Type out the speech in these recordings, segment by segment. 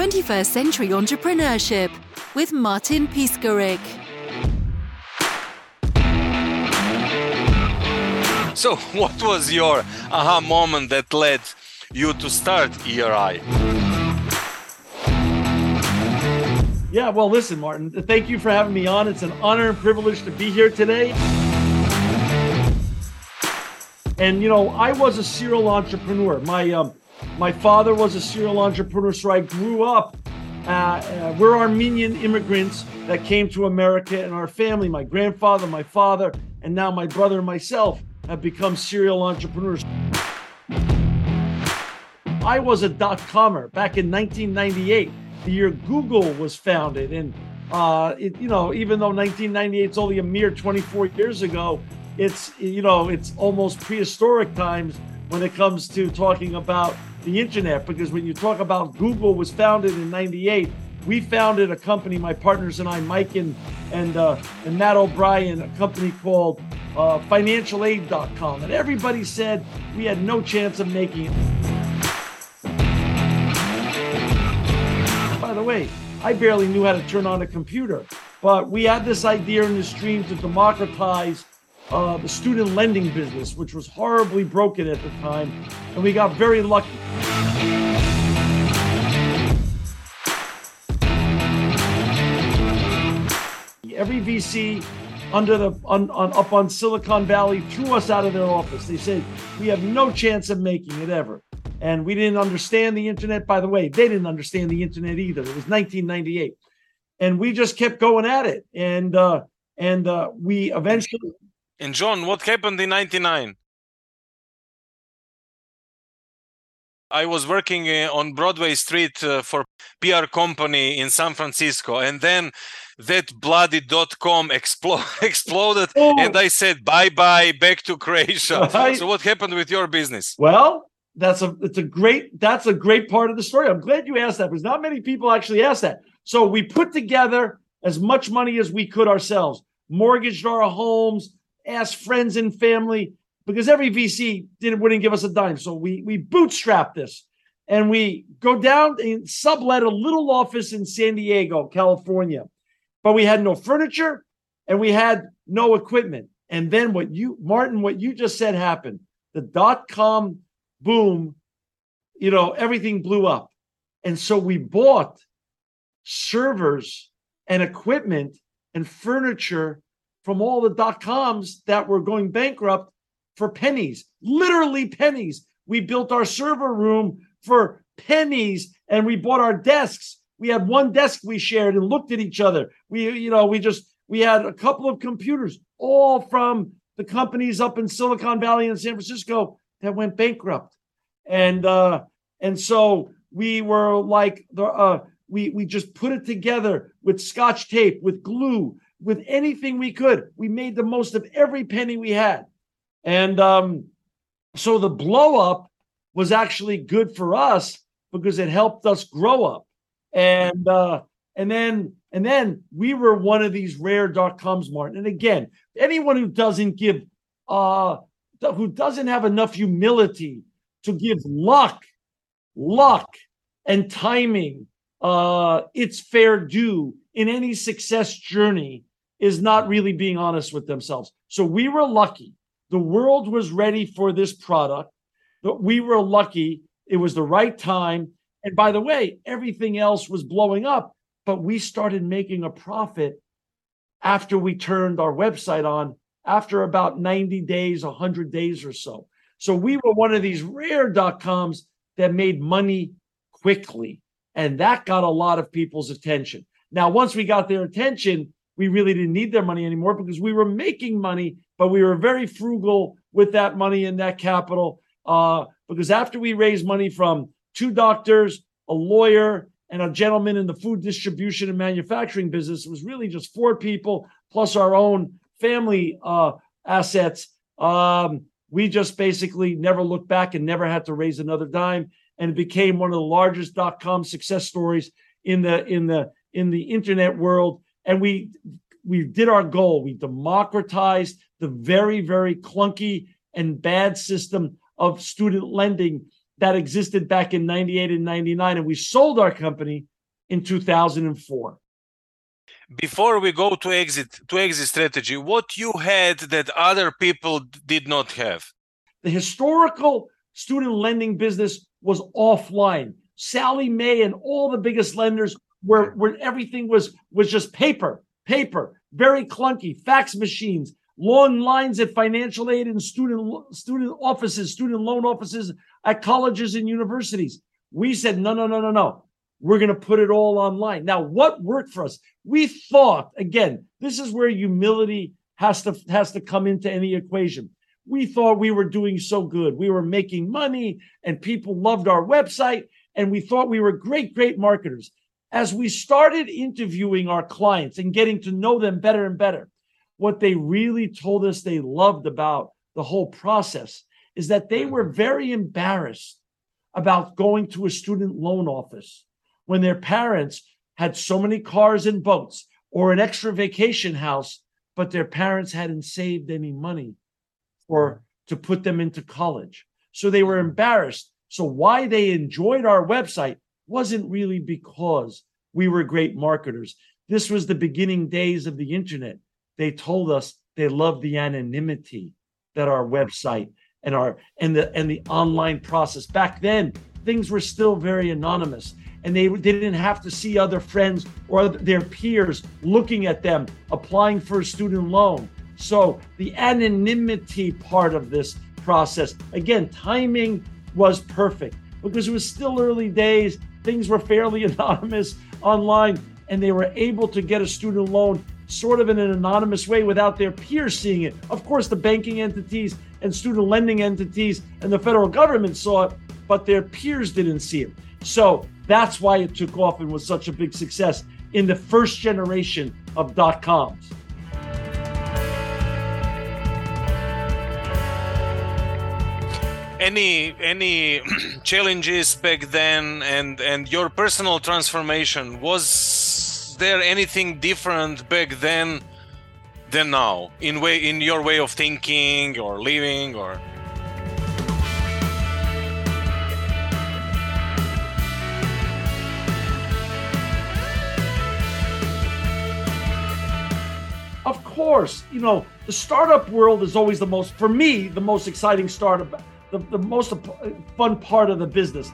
21st Century Entrepreneurship with Martin Piskarik. So, what was your aha moment that led you to start ERI? Yeah, well, listen, Martin, thank you for having me on. It's an honor and privilege to be here today. And, you know, I was a serial entrepreneur. My, um, my father was a serial entrepreneur, so I grew up. Uh, uh, we're Armenian immigrants that came to America, and our family, my grandfather, my father, and now my brother and myself have become serial entrepreneurs. I was a dot comer back in 1998, the year Google was founded. And, uh, it, you know, even though 1998 is only a mere 24 years ago, it's, you know, it's almost prehistoric times when it comes to talking about the internet. Because when you talk about Google was founded in 98, we founded a company, my partners and I, Mike and and uh, and Matt O'Brien, a company called uh, FinancialAid.com, and everybody said we had no chance of making it. By the way, I barely knew how to turn on a computer, but we had this idea in this dream to democratize uh, the student lending business, which was horribly broken at the time, and we got very lucky. Every VC under the on, on up on Silicon Valley threw us out of their office. They said we have no chance of making it ever, and we didn't understand the internet. By the way, they didn't understand the internet either. It was 1998, and we just kept going at it, and uh, and uh, we eventually. And John, what happened in '99? I was working uh, on Broadway Street uh, for PR company in San Francisco, and then that bloody dot com explo- exploded, oh. and I said bye bye back to Croatia. Right. So what happened with your business? Well, that's a it's a great that's a great part of the story. I'm glad you asked that because not many people actually ask that. So we put together as much money as we could ourselves, mortgaged our homes, asked friends and family because every VC didn't wouldn't give us a dime. So we we bootstrapped this and we go down and sublet a little office in San Diego, California. But we had no furniture and we had no equipment. And then what you Martin what you just said happened. The dot com boom, you know, everything blew up. And so we bought servers and equipment and furniture from all the dot coms that were going bankrupt for pennies, literally pennies. We built our server room for pennies and we bought our desks. We had one desk we shared and looked at each other. We, you know, we just, we had a couple of computers, all from the companies up in Silicon Valley and San Francisco that went bankrupt. And, uh, and so we were like the, uh, we, we just put it together with scotch tape, with glue, with anything we could. We made the most of every penny we had. And um, so the blow up was actually good for us because it helped us grow up. And uh, and then and then we were one of these rare dot coms, Martin. And again, anyone who doesn't give uh who doesn't have enough humility to give luck, luck and timing uh its fair due in any success journey is not really being honest with themselves. So we were lucky the world was ready for this product, but we were lucky. It was the right time. And by the way, everything else was blowing up, but we started making a profit after we turned our website on after about 90 days, 100 days or so. So we were one of these rare dot coms that made money quickly. And that got a lot of people's attention. Now, once we got their attention, we really didn't need their money anymore because we were making money, but we were very frugal with that money and that capital. Uh, because after we raised money from two doctors, a lawyer, and a gentleman in the food distribution and manufacturing business, it was really just four people plus our own family uh, assets. Um, we just basically never looked back and never had to raise another dime, and it became one of the largest dot com success stories in the in the in the internet world and we we did our goal. We democratized the very very clunky and bad system of student lending that existed back in 98 and 99 and we sold our company in 2004. Before we go to exit to exit strategy, what you had that other people did not have? The historical student lending business was offline. Sallie Mae and all the biggest lenders where where everything was was just paper, paper, very clunky, fax machines, long lines at financial aid and student student offices, student loan offices at colleges and universities. We said no, no, no, no, no. We're going to put it all online. Now, what worked for us? We thought, again, this is where humility has to has to come into any equation. We thought we were doing so good. We were making money and people loved our website and we thought we were great great marketers. As we started interviewing our clients and getting to know them better and better, what they really told us they loved about the whole process is that they were very embarrassed about going to a student loan office when their parents had so many cars and boats or an extra vacation house, but their parents hadn't saved any money for to put them into college. So they were embarrassed. So why they enjoyed our website wasn't really because we were great marketers. This was the beginning days of the internet. They told us they loved the anonymity that our website and our and the and the online process back then things were still very anonymous and they, they didn't have to see other friends or their peers looking at them applying for a student loan. So the anonymity part of this process, again, timing was perfect because it was still early days. Things were fairly anonymous online, and they were able to get a student loan sort of in an anonymous way without their peers seeing it. Of course, the banking entities and student lending entities and the federal government saw it, but their peers didn't see it. So that's why it took off and was such a big success in the first generation of dot coms. Any any challenges back then and and your personal transformation was there anything different back then than now in way in your way of thinking or living or? Of course, you know, the startup world is always the most, for me, the most exciting startup, the, the most fun part of the business.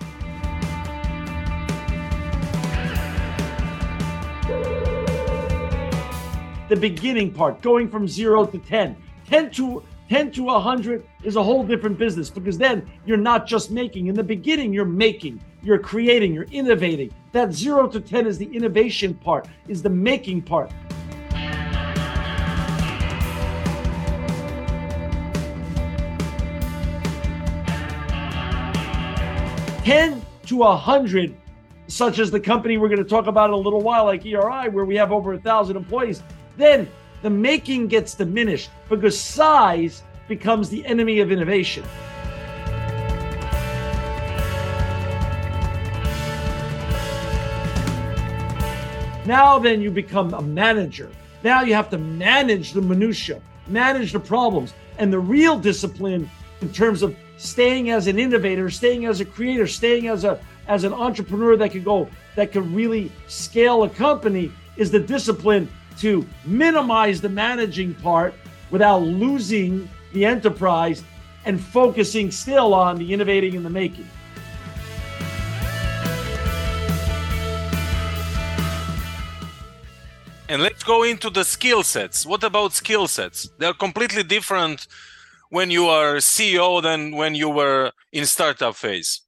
The beginning part, going from zero to 10. 10 to 10 to 100 is a whole different business because then you're not just making. In the beginning, you're making, you're creating, you're innovating. That 0 to 10 is the innovation part, is the making part. 10 to 100, such as the company we're going to talk about in a little while, like ERI, where we have over a thousand employees, then the making gets diminished because size becomes the enemy of innovation. Now then you become a manager. Now you have to manage the minutia, manage the problems, and the real discipline in terms of staying as an innovator, staying as a creator, staying as a as an entrepreneur that could go that could really scale a company is the discipline to minimize the managing part without losing the enterprise and focusing still on the innovating and the making. And let's go into the skill sets. What about skill sets? They're completely different when you are CEO than when you were in startup phase?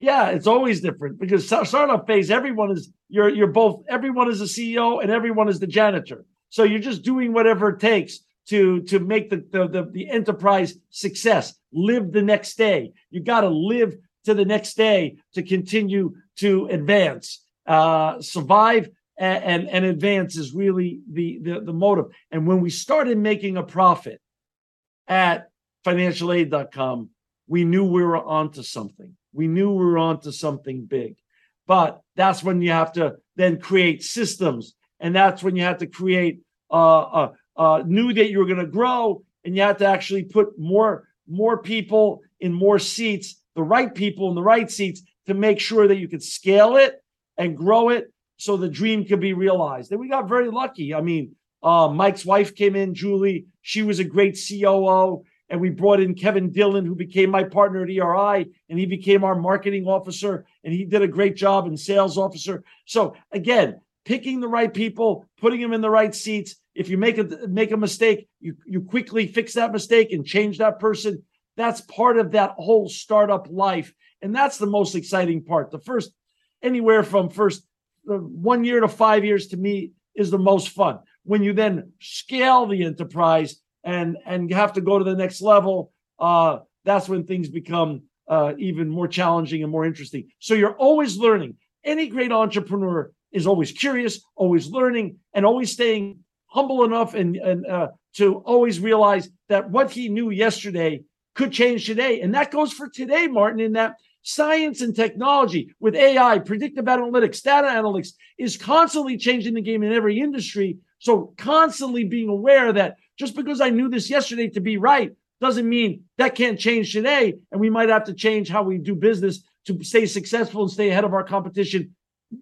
Yeah, it's always different because startup phase, everyone is you're you're both everyone is a CEO and everyone is the janitor. So you're just doing whatever it takes to to make the the, the, the enterprise success. Live the next day. You got to live to the next day to continue to advance. Uh, survive and, and, and advance is really the, the the motive. And when we started making a profit, at financialaid.com, we knew we were onto something. We knew we were onto something big. But that's when you have to then create systems. And that's when you have to create, uh, uh, uh knew that you were going to grow and you have to actually put more, more people in more seats, the right people in the right seats to make sure that you could scale it and grow it so the dream could be realized. And we got very lucky. I mean, uh, Mike's wife came in, Julie. She was a great COO. And we brought in Kevin Dillon, who became my partner at ERI, and he became our marketing officer, and he did a great job in sales officer. So again, picking the right people, putting them in the right seats. If you make a make a mistake, you you quickly fix that mistake and change that person. That's part of that whole startup life, and that's the most exciting part. The first, anywhere from first one year to five years, to me is the most fun. When you then scale the enterprise and and have to go to the next level, uh, that's when things become uh, even more challenging and more interesting. So you're always learning. Any great entrepreneur is always curious, always learning, and always staying humble enough and, and uh, to always realize that what he knew yesterday could change today. And that goes for today, Martin, in that science and technology with AI, predictive analytics, data analytics is constantly changing the game in every industry. So constantly being aware that just because I knew this yesterday to be right doesn't mean that can't change today. And we might have to change how we do business to stay successful and stay ahead of our competition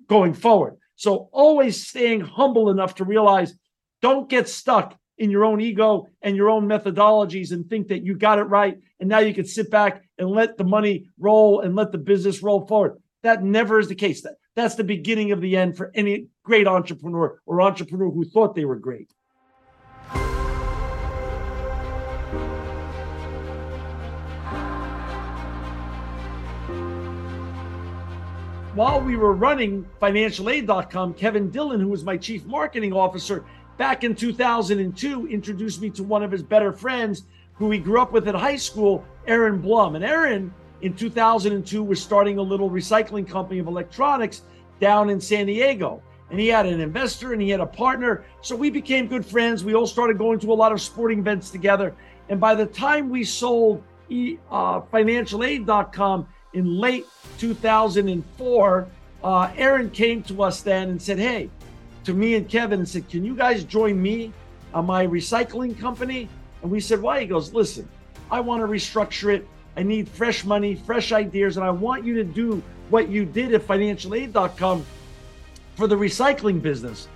going forward. So always staying humble enough to realize don't get stuck in your own ego and your own methodologies and think that you got it right. And now you can sit back and let the money roll and let the business roll forward. That never is the case. That, that's the beginning of the end for any great entrepreneur or entrepreneur who thought they were great. while we were running financialaid.com, Kevin Dillon, who was my chief marketing officer back in 2002, introduced me to one of his better friends who he grew up with at high school, Aaron Blum. And Aaron, in 2002, was starting a little recycling company of electronics down in San Diego. And he had an investor and he had a partner. So we became good friends. We all started going to a lot of sporting events together. And by the time we sold uh, financialaid.com, in late 2004, uh, Aaron came to us then and said, Hey, to me and Kevin, and said, Can you guys join me on my recycling company? And we said, Why? He goes, Listen, I want to restructure it. I need fresh money, fresh ideas, and I want you to do what you did at financialaid.com for the recycling business.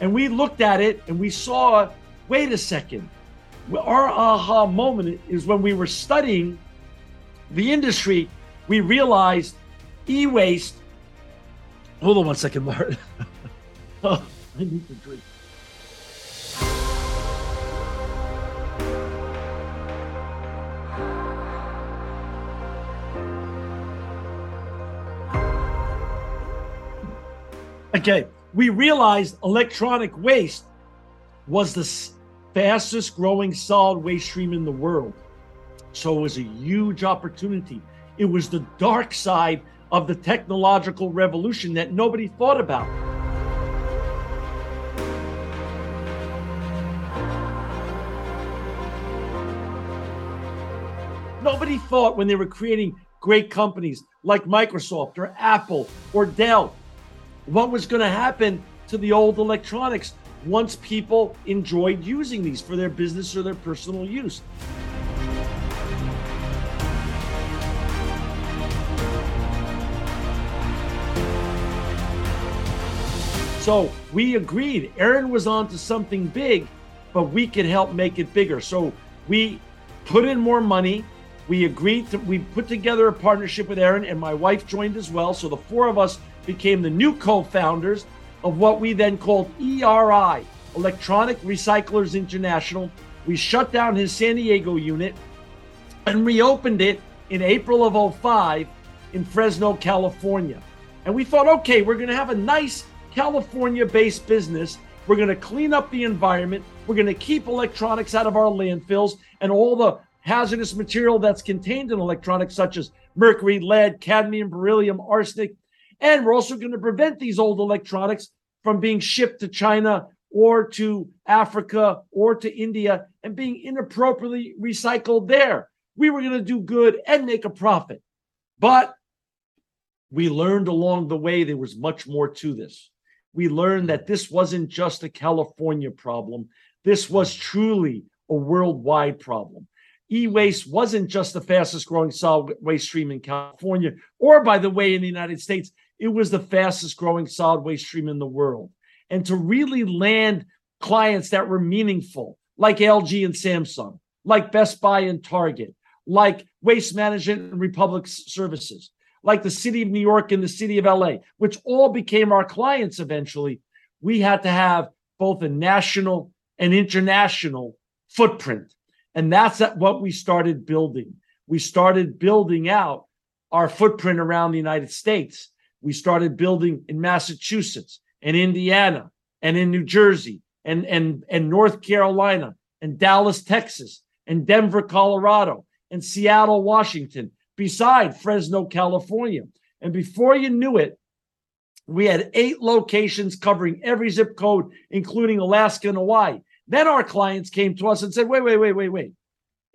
And we looked at it and we saw, wait a second. Our aha moment is when we were studying the industry we realized e-waste. Hold on one second, Martin. oh, I need to drink. Okay, we realized electronic waste was the fastest growing solid waste stream in the world. So it was a huge opportunity it was the dark side of the technological revolution that nobody thought about. Nobody thought when they were creating great companies like Microsoft or Apple or Dell what was going to happen to the old electronics once people enjoyed using these for their business or their personal use. So we agreed. Aaron was on to something big, but we could help make it bigger. So we put in more money. We agreed to, we put together a partnership with Aaron, and my wife joined as well. So the four of us became the new co founders of what we then called ERI, Electronic Recyclers International. We shut down his San Diego unit and reopened it in April of 05 in Fresno, California. And we thought, okay, we're going to have a nice California based business. We're going to clean up the environment. We're going to keep electronics out of our landfills and all the hazardous material that's contained in electronics, such as mercury, lead, cadmium, beryllium, arsenic. And we're also going to prevent these old electronics from being shipped to China or to Africa or to India and being inappropriately recycled there. We were going to do good and make a profit. But we learned along the way there was much more to this we learned that this wasn't just a California problem. This was truly a worldwide problem. E waste wasn't just the fastest growing solid waste stream in California, or by the way, in the United States. It was the fastest growing solid waste stream in the world. And to really land clients that were meaningful, like LG and Samsung, like Best Buy and Target, like Waste Management and Republic Services, like the city of New York and the city of LA, which all became our clients eventually, we had to have both a national and international footprint. And that's what we started building. We started building out our footprint around the United States. We started building in Massachusetts and Indiana and in New Jersey and, and, and North Carolina and Dallas, Texas and Denver, Colorado and Seattle, Washington, beside Fresno, California. And before you knew it, we had eight locations covering every zip code, including Alaska and Hawaii. Then our clients came to us and said, wait, wait, wait, wait, wait.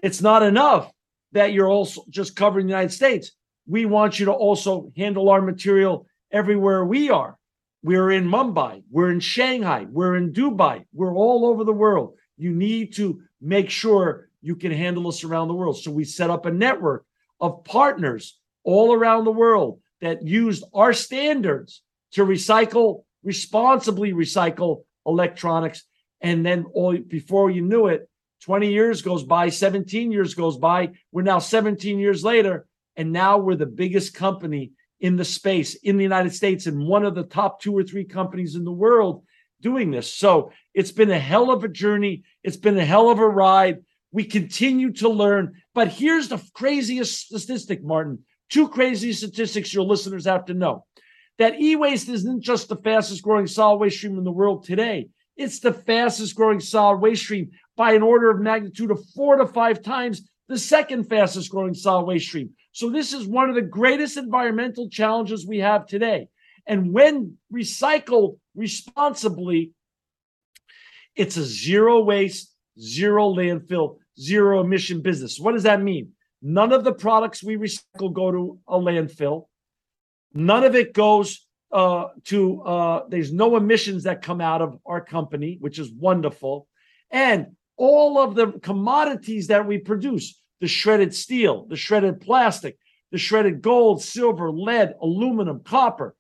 It's not enough that you're also just covering the United States. We want you to also handle our material everywhere we are. We're in Mumbai, we're in Shanghai, we're in Dubai, we're all over the world. You need to make sure you can handle us around the world. So we set up a network of partners all around the world that used our standards to recycle, responsibly recycle electronics. And then all before you knew it, 20 years goes by, 17 years goes by. We're now 17 years later, and now we're the biggest company in the space in the United States and one of the top two or three companies in the world doing this. So it's been a hell of a journey. It's been a hell of a ride. We continue to learn. But here's the craziest statistic, Martin. Two crazy statistics your listeners have to know that e waste isn't just the fastest growing solid waste stream in the world today. It's the fastest growing solid waste stream by an order of magnitude of four to five times the second fastest growing solid waste stream. So, this is one of the greatest environmental challenges we have today. And when recycled responsibly, it's a zero waste, zero landfill, zero emission business. What does that mean? None of the products we recycle go to a landfill. None of it goes uh, to, uh, there's no emissions that come out of our company, which is wonderful. And all of the commodities that we produce, the shredded steel, the shredded plastic, the shredded gold, silver, lead, aluminum, copper,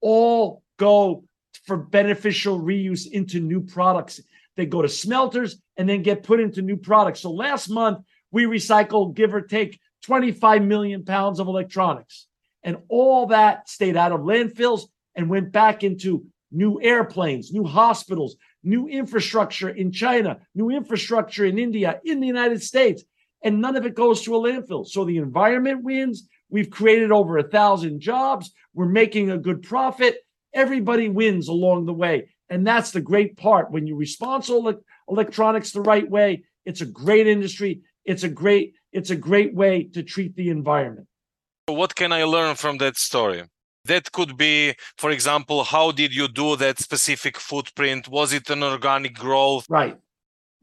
all go for beneficial reuse into new products. They go to smelters and then get put into new products. So last month, we recycled, give or take, 25 million pounds of electronics. And all that stayed out of landfills and went back into new airplanes, new hospitals, new infrastructure in China, new infrastructure in India, in the United States. And none of it goes to a landfill. So the environment wins. We've created over a thousand jobs. We're making a good profit. Everybody wins along the way. And that's the great part. When you responsibly electronics the right way, it's a great industry. It's a great, it's a great way to treat the environment. What can I learn from that story? That could be, for example, how did you do that specific footprint? Was it an organic growth? Right.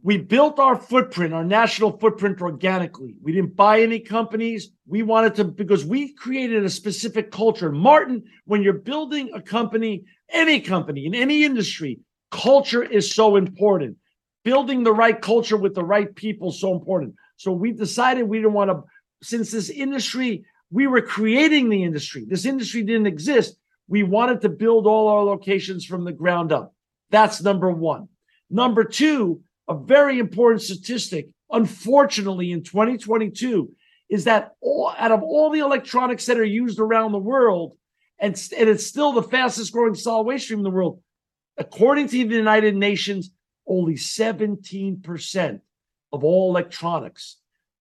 We built our footprint, our national footprint organically. We didn't buy any companies. We wanted to, because we created a specific culture. Martin, when you're building a company, any company in any industry, culture is so important. Building the right culture with the right people is so important. So we decided we didn't want to, since this industry, we were creating the industry. This industry didn't exist. We wanted to build all our locations from the ground up. That's number one. Number two, a very important statistic, unfortunately, in 2022, is that all, out of all the electronics that are used around the world, and, and it's still the fastest growing solid waste stream in the world, according to the United Nations, only 17% of all electronics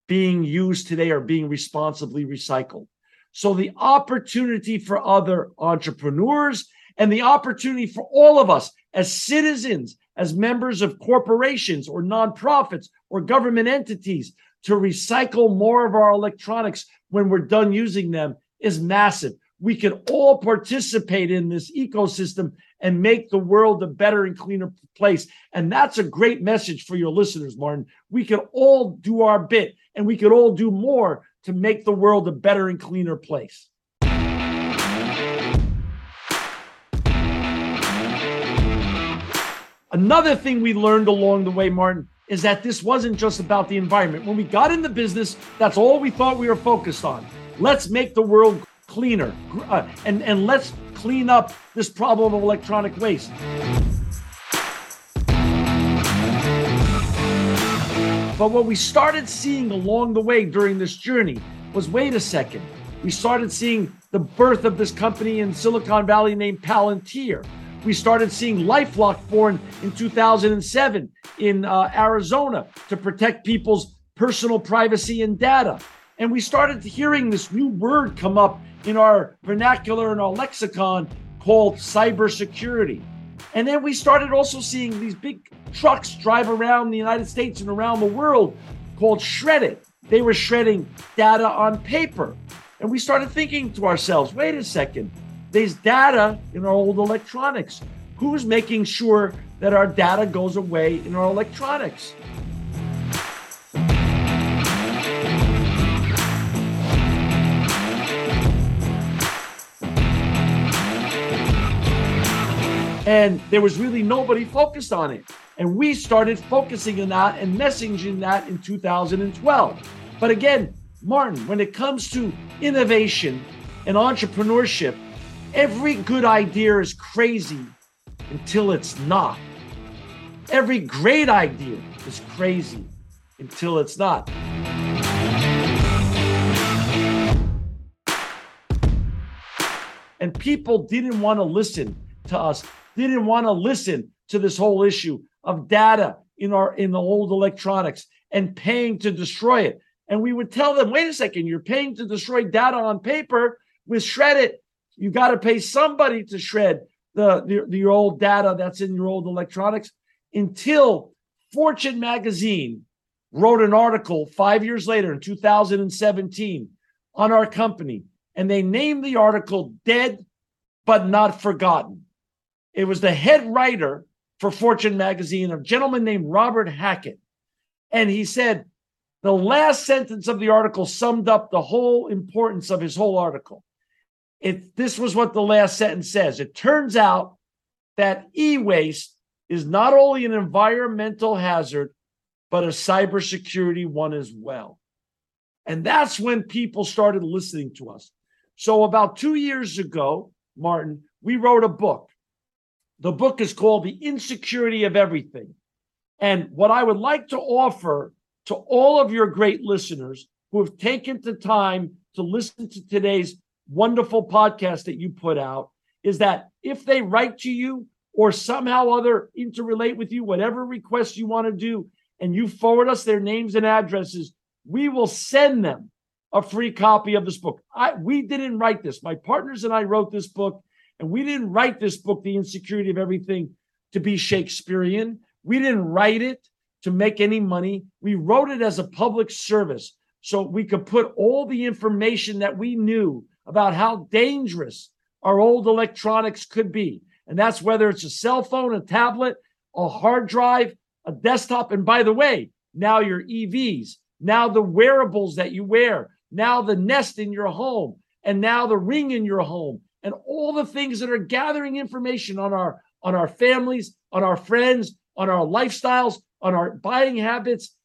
being used today are being responsibly recycled. So the opportunity for other entrepreneurs and the opportunity for all of us as citizens as members of corporations or nonprofits or government entities to recycle more of our electronics when we're done using them is massive. We can all participate in this ecosystem and make the world a better and cleaner place. And that's a great message for your listeners, Martin. We can all do our bit and we could all do more to make the world a better and cleaner place. Another thing we learned along the way, Martin, is that this wasn't just about the environment. When we got in the business, that's all we thought we were focused on. Let's make the world cleaner, uh, and and let's clean up this problem of electronic waste. But what we started seeing along the way during this journey was wait a second. We started seeing the birth of this company in Silicon Valley named Palantir. We started seeing Lifelock born in 2007 in uh, Arizona to protect people's personal privacy and data. And we started hearing this new word come up in our vernacular and our lexicon called cybersecurity. And then we started also seeing these big trucks drive around the United States and around the world called Shred-it. They were shredding data on paper. And we started thinking to ourselves, wait a second, there's data in our old electronics. Who's making sure that our data goes away in our electronics? And there was really nobody focused on it. And we started focusing on that and messaging that in 2012. But again, Martin, when it comes to innovation and entrepreneurship, every good idea is crazy until it's not. Every great idea is crazy until it's not. And people didn't want to listen to us didn't want to listen to this whole issue of data in our in the old electronics and paying to destroy it. And we would tell them, wait a second, you're paying to destroy data on paper with Shred-it. You got to pay somebody to shred the, the, the old data that's in your old electronics until Fortune magazine wrote an article five years later in 2017 on our company. And they named the article Dead But Not Forgotten. It was the head writer for Fortune magazine, a gentleman named Robert Hackett. And he said the last sentence of the article summed up the whole importance of his whole article. It, this was what the last sentence says. It turns out that e waste is not only an environmental hazard, but a cybersecurity one as well. And that's when people started listening to us. So, about two years ago, Martin, we wrote a book the book is called The Insecurity of Everything. And what I would like to offer to all of your great listeners who have taken the time to listen to today's wonderful podcast that you put out is that if they write to you or somehow other interrelate with you, whatever request you want to do, and you forward us their names and addresses, we will send them a free copy of this book. I, we didn't write this. My partners and I wrote this book and we didn't write this book, The Insecurity of Everything, to be Shakespearean. We didn't write it to make any money. We wrote it as a public service so we could put all the information that we knew about how dangerous our old electronics could be. And that's whether it's a cell phone, a tablet, a hard drive, a desktop. And by the way, now your EVs, now the wearables that you wear, now the nest in your home, and now the ring in your home, and all the things that are gathering information on our on our families, on our friends, on our lifestyles, on our buying habits.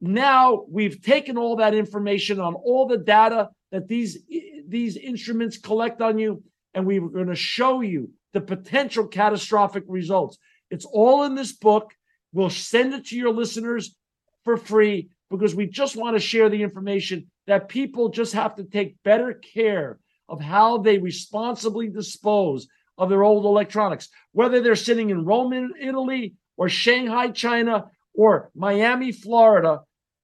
Now we've taken all that information on all the data that these these instruments collect on you, and we're going to show you the potential catastrophic results. It's all in this book. We'll send it to your listeners for free because we just want to share the information that people just have to take better care of how they responsibly dispose of their old electronics, whether they're sitting in Rome, Italy, or Shanghai, China, or Miami, Florida.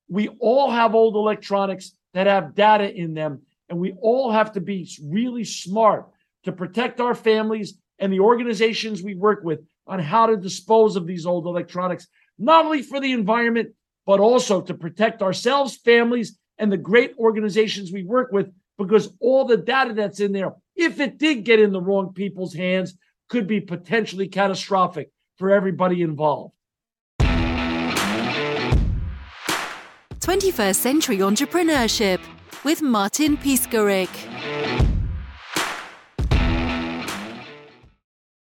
We all have old electronics that have data in them, and we all have to be really smart to protect our families and the organizations we work with on how to dispose of these old electronics, not only for the environment, but also to protect ourselves, families, and the great organizations we work with because all the data that's in there, if it did get in the wrong people's hands, could be potentially catastrophic for everybody involved. 21st Century Entrepreneurship with Martin Piskarik.